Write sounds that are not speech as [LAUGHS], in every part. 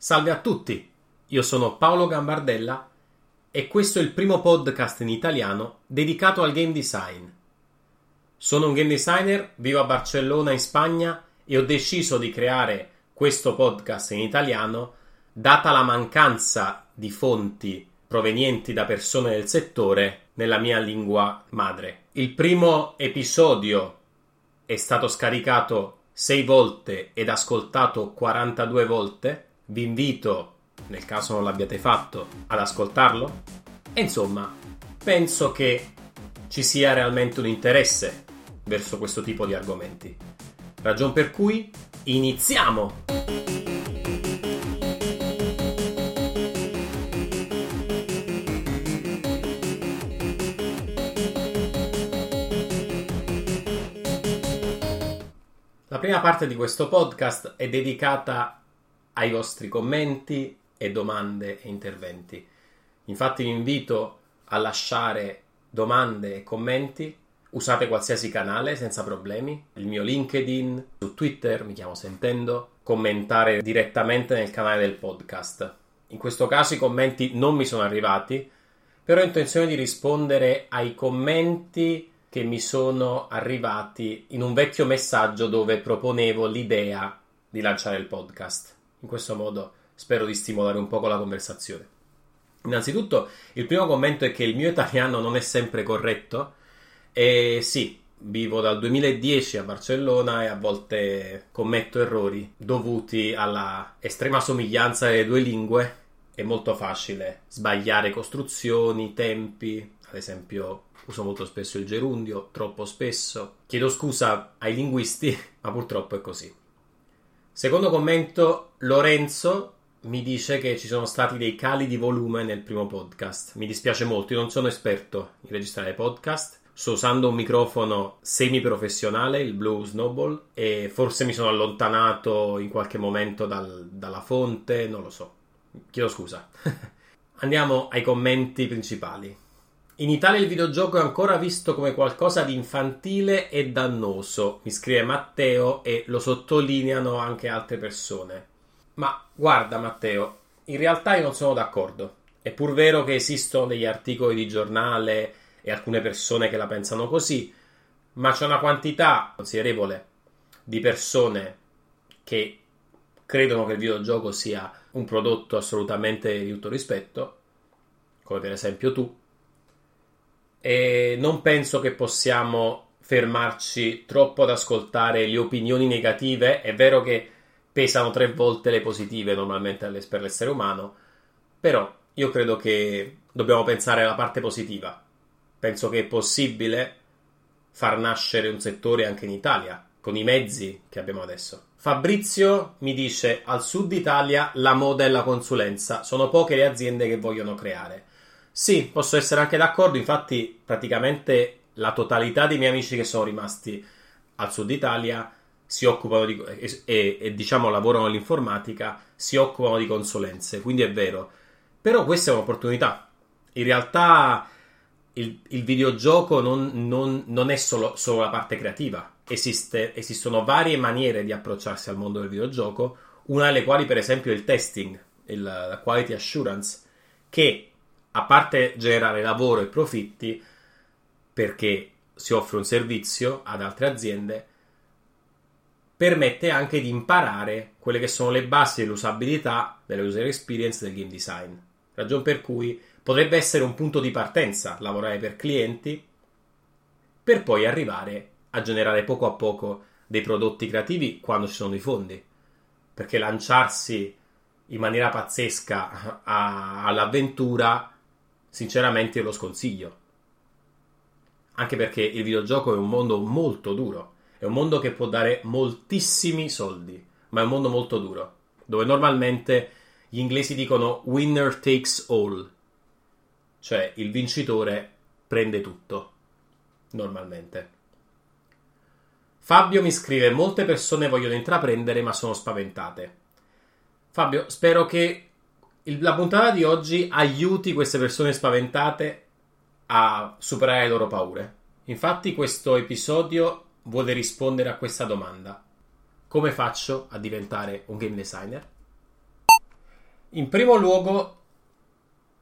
Salve a tutti, io sono Paolo Gambardella e questo è il primo podcast in italiano dedicato al game design. Sono un game designer, vivo a Barcellona in Spagna e ho deciso di creare questo podcast in italiano data la mancanza di fonti provenienti da persone del settore nella mia lingua madre. Il primo episodio è stato scaricato 6 volte ed ascoltato 42 volte vi invito, nel caso non l'abbiate fatto, ad ascoltarlo. E insomma, penso che ci sia realmente un interesse verso questo tipo di argomenti. Ragion per cui iniziamo! La prima parte di questo podcast è dedicata ai vostri commenti e domande e interventi. Infatti vi invito a lasciare domande e commenti. Usate qualsiasi canale senza problemi. Il mio LinkedIn, su Twitter, mi chiamo Sentendo. Commentare direttamente nel canale del podcast. In questo caso i commenti non mi sono arrivati, però ho intenzione di rispondere ai commenti che mi sono arrivati in un vecchio messaggio dove proponevo l'idea di lanciare il podcast. In questo modo spero di stimolare un po' la conversazione. Innanzitutto, il primo commento è che il mio italiano non è sempre corretto. E sì, vivo dal 2010 a Barcellona e a volte commetto errori dovuti alla estrema somiglianza delle due lingue. È molto facile sbagliare costruzioni, tempi, ad esempio uso molto spesso il gerundio, troppo spesso. Chiedo scusa ai linguisti, [LAUGHS] ma purtroppo è così. Secondo commento, Lorenzo mi dice che ci sono stati dei cali di volume nel primo podcast. Mi dispiace molto, io non sono esperto in registrare podcast. Sto usando un microfono semi-professionale, il Blue Snowball, e forse mi sono allontanato in qualche momento dal, dalla fonte, non lo so. Chiedo scusa. [LAUGHS] Andiamo ai commenti principali. In Italia il videogioco è ancora visto come qualcosa di infantile e dannoso, mi scrive Matteo e lo sottolineano anche altre persone. Ma guarda Matteo, in realtà io non sono d'accordo. È pur vero che esistono degli articoli di giornale e alcune persone che la pensano così, ma c'è una quantità considerevole di persone che credono che il videogioco sia un prodotto assolutamente di tutto rispetto, come per esempio tu, e non penso che possiamo fermarci troppo ad ascoltare le opinioni negative. È vero che pesano tre volte le positive normalmente per l'essere umano, però io credo che dobbiamo pensare alla parte positiva. Penso che è possibile far nascere un settore anche in Italia con i mezzi che abbiamo adesso. Fabrizio mi dice al sud Italia la moda e la consulenza sono poche le aziende che vogliono creare. Sì, posso essere anche d'accordo, infatti praticamente la totalità dei miei amici che sono rimasti al sud Italia si occupano di e, e, e diciamo lavorano nell'informatica, si occupano di consulenze, quindi è vero. Però questa è un'opportunità. In realtà il, il videogioco non, non, non, è solo, solo la parte creativa, Esiste, esistono varie maniere di approcciarsi al mondo del videogioco, una delle quali per esempio è il testing, il, la quality assurance, che a parte generare lavoro e profitti, perché si offre un servizio ad altre aziende, permette anche di imparare quelle che sono le basi dell'usabilità, della user experience del game design. Ragion per cui potrebbe essere un punto di partenza lavorare per clienti per poi arrivare a generare poco a poco dei prodotti creativi quando ci sono i fondi. Perché lanciarsi in maniera pazzesca all'avventura sinceramente io lo sconsiglio. Anche perché il videogioco è un mondo molto duro, è un mondo che può dare moltissimi soldi, ma è un mondo molto duro, dove normalmente gli inglesi dicono winner takes all, cioè il vincitore prende tutto, normalmente. Fabio mi scrive: Molte persone vogliono intraprendere, ma sono spaventate. Fabio, spero che la puntata di oggi aiuti queste persone spaventate a superare le loro paure. Infatti questo episodio vuole rispondere a questa domanda. Come faccio a diventare un game designer? In primo luogo,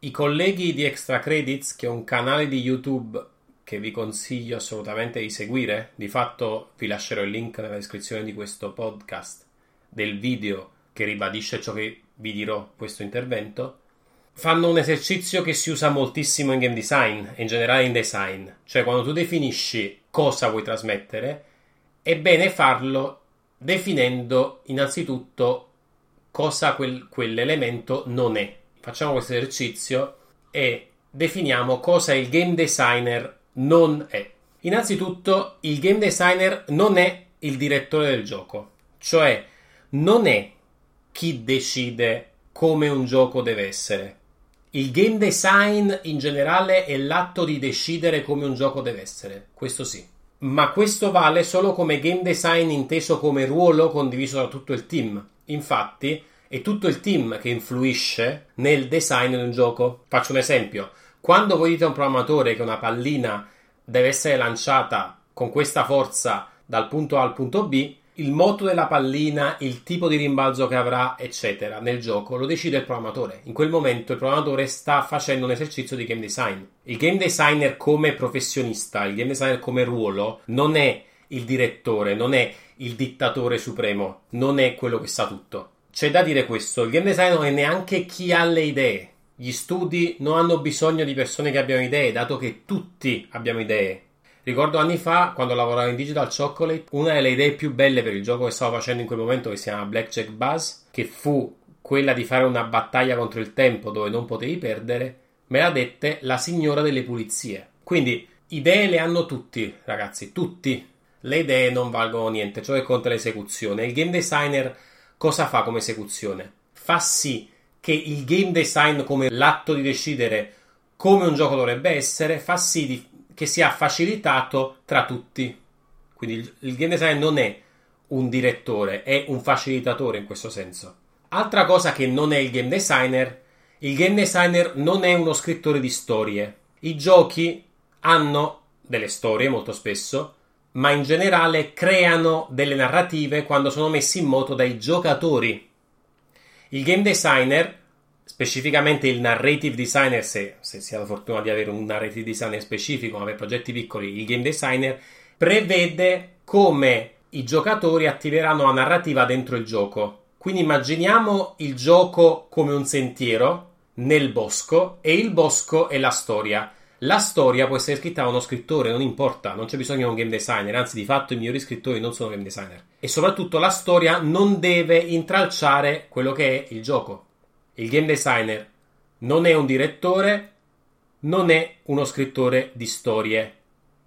i colleghi di Extra Credits, che è un canale di YouTube che vi consiglio assolutamente di seguire, di fatto vi lascerò il link nella descrizione di questo podcast del video che ribadisce ciò che vi dirò questo intervento, fanno un esercizio che si usa moltissimo in game design e in generale in design, cioè quando tu definisci cosa vuoi trasmettere, è bene farlo definendo innanzitutto cosa quel, quell'elemento non è. Facciamo questo esercizio e definiamo cosa il game designer non è. Innanzitutto, il game designer non è il direttore del gioco, cioè non è chi decide come un gioco deve essere. Il game design in generale è l'atto di decidere come un gioco deve essere, questo sì. Ma questo vale solo come game design inteso come ruolo condiviso da tutto il team. Infatti, è tutto il team che influisce nel design di un gioco. Faccio un esempio. Quando voi dite a un programmatore che una pallina deve essere lanciata con questa forza dal punto A al punto B, il moto della pallina, il tipo di rimbalzo che avrà, eccetera, nel gioco lo decide il programmatore. In quel momento il programmatore sta facendo un esercizio di game design. Il game designer come professionista, il game designer come ruolo, non è il direttore, non è il dittatore supremo, non è quello che sa tutto. C'è da dire questo, il game designer non è neanche chi ha le idee. Gli studi non hanno bisogno di persone che abbiano idee, dato che tutti abbiamo idee. Ricordo anni fa, quando lavoravo in Digital Chocolate, una delle idee più belle per il gioco che stavo facendo in quel momento, che si chiama Blackjack Buzz, che fu quella di fare una battaglia contro il tempo dove non potevi perdere, me l'ha dette la signora delle pulizie. Quindi, idee le hanno tutti, ragazzi, tutti. Le idee non valgono niente, ciò che conta l'esecuzione. Il game designer cosa fa come esecuzione? Fa sì che il game design come l'atto di decidere come un gioco dovrebbe essere fa sì di, che sia facilitato tra tutti. Quindi il, il game design non è un direttore, è un facilitatore in questo senso. Altra cosa che non è il game designer, il game designer non è uno scrittore di storie. I giochi hanno delle storie molto spesso, ma in generale creano delle narrative quando sono messi in moto dai giocatori. Il game designer, specificamente il narrative designer, se, se si ha la fortuna di avere un narrative designer specifico, ma per progetti piccoli, il game designer prevede come i giocatori attiveranno la narrativa dentro il gioco. Quindi immaginiamo il gioco come un sentiero nel bosco e il bosco è la storia. La storia può essere scritta da uno scrittore, non importa, non c'è bisogno di un game designer, anzi di fatto i migliori scrittori non sono game designer. E soprattutto la storia non deve intralciare quello che è il gioco. Il game designer non è un direttore, non è uno scrittore di storie.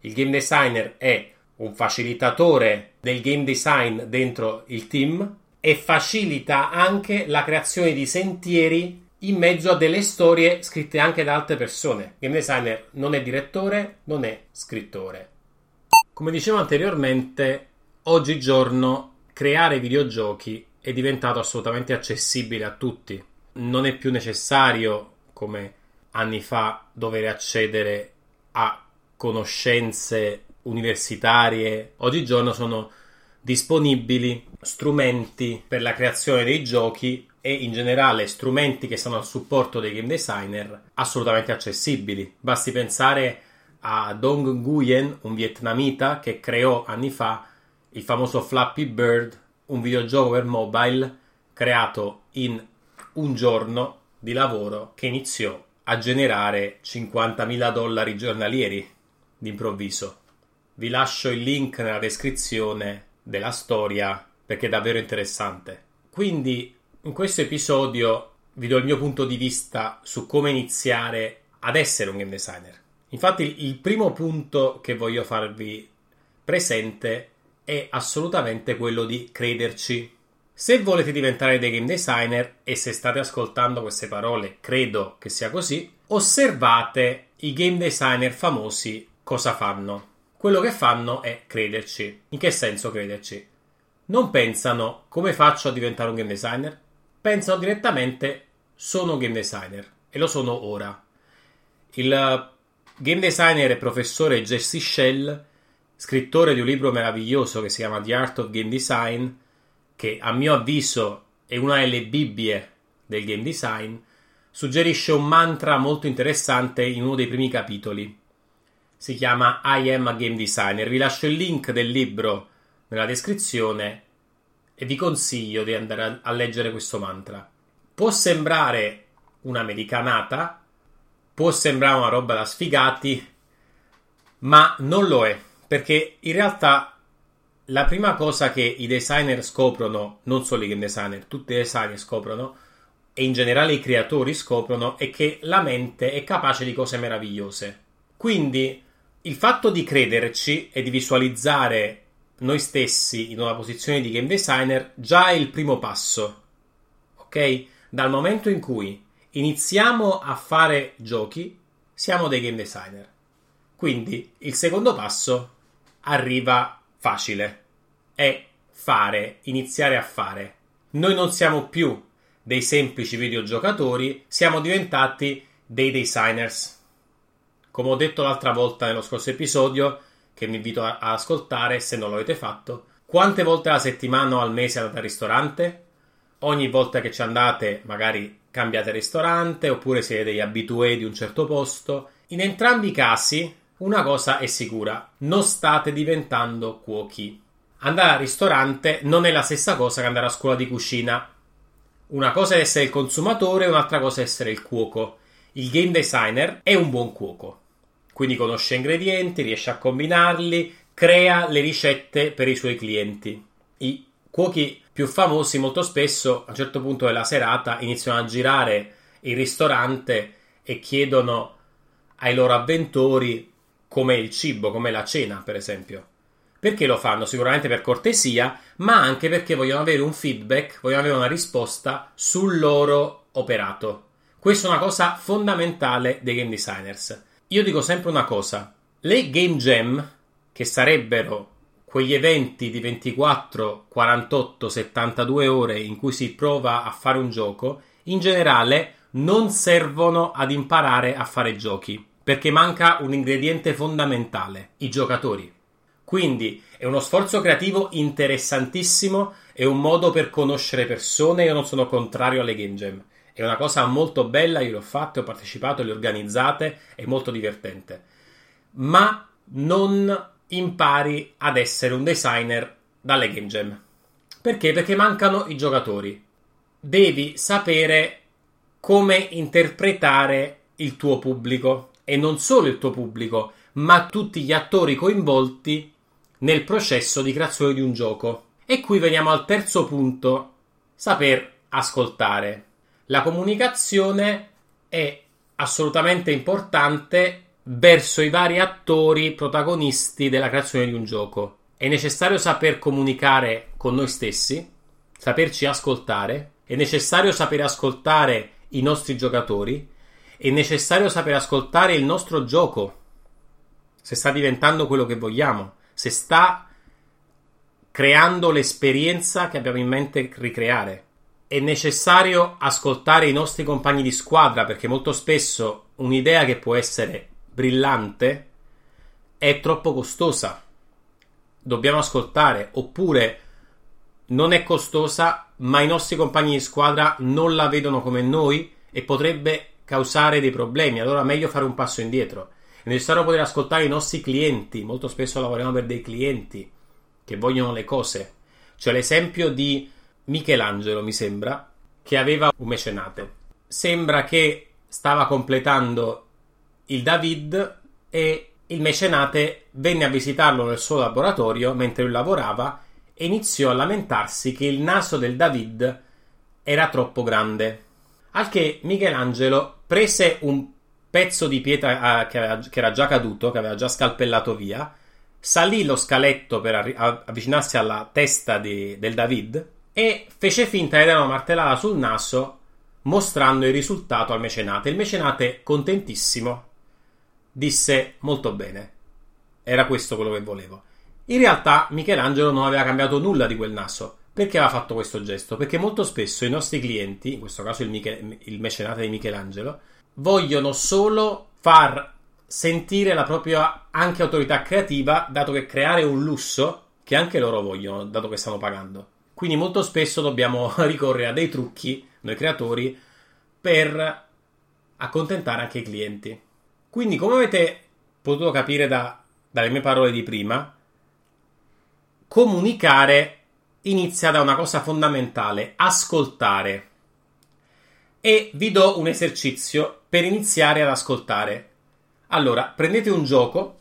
Il game designer è un facilitatore del game design dentro il team e facilita anche la creazione di sentieri in mezzo a delle storie scritte anche da altre persone. Game designer non è direttore, non è scrittore. Come dicevo anteriormente, oggigiorno creare videogiochi è diventato assolutamente accessibile a tutti. Non è più necessario, come anni fa, dover accedere a conoscenze universitarie. Oggigiorno sono disponibili strumenti per la creazione dei giochi e in generale strumenti che sono a supporto dei game designer assolutamente accessibili. Basti pensare a Dong Nguyen, un vietnamita che creò anni fa il famoso Flappy Bird, un videogioco per mobile creato in un giorno di lavoro che iniziò a generare 50.000 dollari giornalieri d'improvviso. Vi lascio il link nella descrizione della storia perché è davvero interessante. Quindi in questo episodio vi do il mio punto di vista su come iniziare ad essere un game designer. Infatti il primo punto che voglio farvi presente è assolutamente quello di crederci. Se volete diventare dei game designer e se state ascoltando queste parole, credo che sia così, osservate i game designer famosi cosa fanno. Quello che fanno è crederci. In che senso crederci? Non pensano come faccio a diventare un game designer? pensano direttamente sono game designer e lo sono ora. Il eh, game designer e professore Jesse Shell, scrittore di un libro meraviglioso che si chiama The Art of Game Design, che a mio avviso è una delle Bibbie del game design, suggerisce un mantra molto interessante in uno dei primi capitoli. Si chiama I am a game designer. Vi lascio il link del libro nella descrizione e vi consiglio di andare a, leggere questo mantra. Può sembrare un'americanata, può sembrare una roba da sfigati, ma non lo è, perché in realtà la prima cosa che i designer scoprono, non solo i game designer, tutti i designer scoprono, e in generale i creatori scoprono, è che la mente è capace di cose meravigliose. Quindi il fatto di crederci e di visualizzare noi stessi in una posizione di game designer già è il primo passo. Ok? Dal momento in cui iniziamo a fare giochi, siamo dei game designer. Quindi il secondo passo arriva facile. È fare, iniziare a fare. Noi non siamo più dei semplici videogiocatori, siamo diventati dei designers. Come ho detto l'altra volta nello scorso episodio, che vi invito a, ascoltare se non l'avete fatto, quante volte alla settimana o al mese andate al ristorante? Ogni volta che ci andate, magari cambiate ristorante oppure siete degli abitué di un certo posto. In entrambi i casi una cosa è sicura, non state diventando cuochi. Andare al ristorante non è la stessa cosa che andare a scuola di cucina. Una cosa è essere il consumatore, un'altra cosa è essere il cuoco. Il game designer è un buon cuoco, quindi conosce ingredienti, riesce a combinarli, crea le ricette per i suoi clienti. I cuochi più famosi molto spesso a un certo punto della serata iniziano a girare il ristorante e chiedono ai loro avventori come il cibo, come la cena, per esempio. Perché lo fanno? Sicuramente per cortesia, ma anche perché vogliono avere un feedback, vogliono avere una risposta sul loro operato. Questa è una cosa fondamentale dei game designers. Io dico sempre una cosa: le game jam, che sarebbero quegli eventi di 24, 48, 72 ore in cui si prova a fare un gioco, in generale non servono ad imparare a fare giochi perché manca un ingrediente fondamentale, i giocatori. Quindi è uno sforzo creativo interessantissimo, è un modo per conoscere persone, io non sono contrario alle game jam. È una cosa molto bella, io l'ho fatta, ho partecipato, le ho organizzate, è molto divertente. Ma non impari ad essere un designer dalle game jam. Perché? Perché mancano i giocatori. Devi sapere come interpretare il tuo pubblico e non solo il tuo pubblico, ma tutti gli attori coinvolti nel processo di creazione di un gioco. E qui veniamo al terzo punto, saper ascoltare. La comunicazione è assolutamente importante verso i vari attori protagonisti della creazione di un gioco. È necessario saper comunicare con noi stessi, saperci ascoltare, è necessario sapere ascoltare i nostri giocatori è necessario sapere ascoltare il nostro gioco, se sta diventando quello che vogliamo, se sta creando l'esperienza che abbiamo in mente ricreare. È necessario ascoltare i nostri compagni di squadra perché molto spesso un'idea che può essere brillante è troppo costosa. Dobbiamo ascoltare, oppure non è costosa, ma i nostri compagni di squadra non la vedono come noi e potrebbe causare dei problemi, allora meglio fare un passo indietro. È necessario poter ascoltare i nostri clienti, molto spesso lavoriamo per dei clienti che vogliono le cose. C'è l'esempio di Michelangelo, mi sembra, che aveva un mecenate. Sembra che stava completando il David e il mecenate venne a visitarlo nel suo laboratorio mentre lui lavorava e iniziò a lamentarsi che il naso del David era troppo grande. Al che Michelangelo prese un pezzo di pietra uh, che, aveva, che, era già caduto, che aveva già scalpellato via, salì lo scaletto per avvicinarsi alla testa di, del David e fece finta di dare una martellata sul naso mostrando il risultato al mecenate. Il mecenate, contentissimo, disse molto bene. Era questo quello che volevo. In realtà Michelangelo non aveva cambiato nulla di quel naso. Perché aveva fatto questo gesto? Perché molto spesso i nostri clienti, in questo caso il, Michel- il mecenate di Michelangelo, vogliono solo far sentire la propria anche autorità creativa, dato che creare un lusso che anche loro vogliono, dato che stanno pagando. Quindi molto spesso dobbiamo [LAUGHS] ricorrere a dei trucchi noi creatori, per accontentare anche i clienti. Quindi, come avete potuto capire da, dalle mie parole di prima, comunicare inizia da una cosa fondamentale, ascoltare. E vi do un esercizio per iniziare ad ascoltare. Allora, prendete un gioco,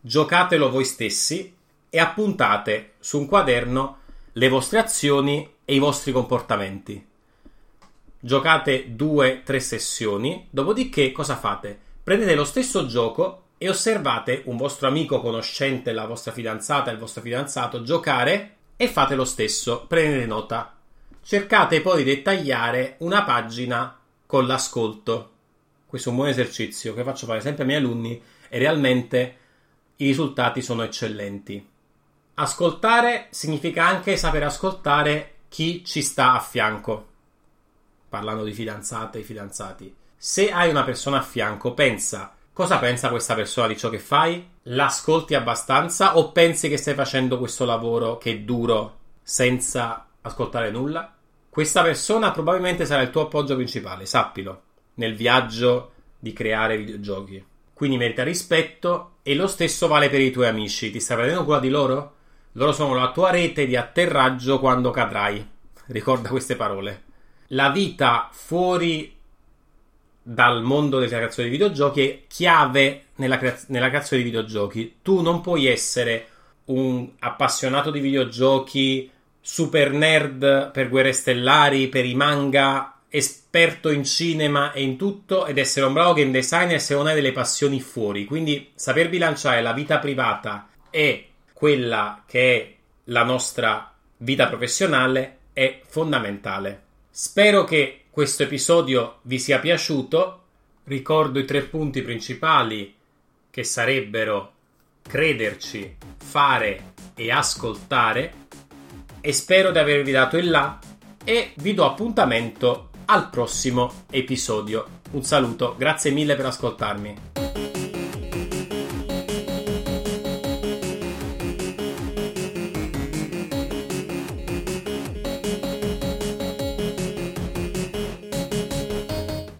giocatelo voi stessi e appuntate su un quaderno le vostre azioni e i vostri comportamenti. Giocate due, tre sessioni, dopodiché cosa fate? Prendete lo stesso gioco e osservate un vostro amico conoscente, la vostra fidanzata, il vostro fidanzato giocare e fate lo stesso, prendete nota. Cercate poi di dettagliare una pagina con l'ascolto. Questo è un buon esercizio che faccio fare sempre ai miei alunni e realmente i risultati sono eccellenti. Ascoltare significa anche sapere ascoltare chi ci sta a fianco. Parlando di fidanzate e fidanzati. Se hai una persona a fianco, pensa cosa pensa questa persona di ciò che fai? L'ascolti abbastanza o pensi che stai facendo questo lavoro che è duro senza ascoltare nulla? Questa persona probabilmente sarà il tuo appoggio principale, sappilo, nel viaggio di creare videogiochi. Quindi merita rispetto e lo stesso vale per i tuoi amici. Ti stai prendendo cura di loro? Loro sono la tua rete di atterraggio quando cadrai. [LAUGHS] Ricorda queste parole. La vita fuori dal mondo della creazione di videogiochi è chiave nella, crea- nella creazione di videogiochi. Tu non puoi essere un appassionato di videogiochi, super nerd per guerre stellari, per i manga, esperto in cinema e in tutto ed essere un bravo game designer se non hai delle passioni fuori. Quindi saper bilanciare la vita privata e quella che è la nostra vita professionale è fondamentale. Spero che questo episodio vi sia piaciuto. Ricordo i tre punti principali che sarebbero crederci, fare e ascoltare e spero di avervi dato il là e vi do appuntamento al prossimo episodio. Un saluto, grazie mille per ascoltarmi.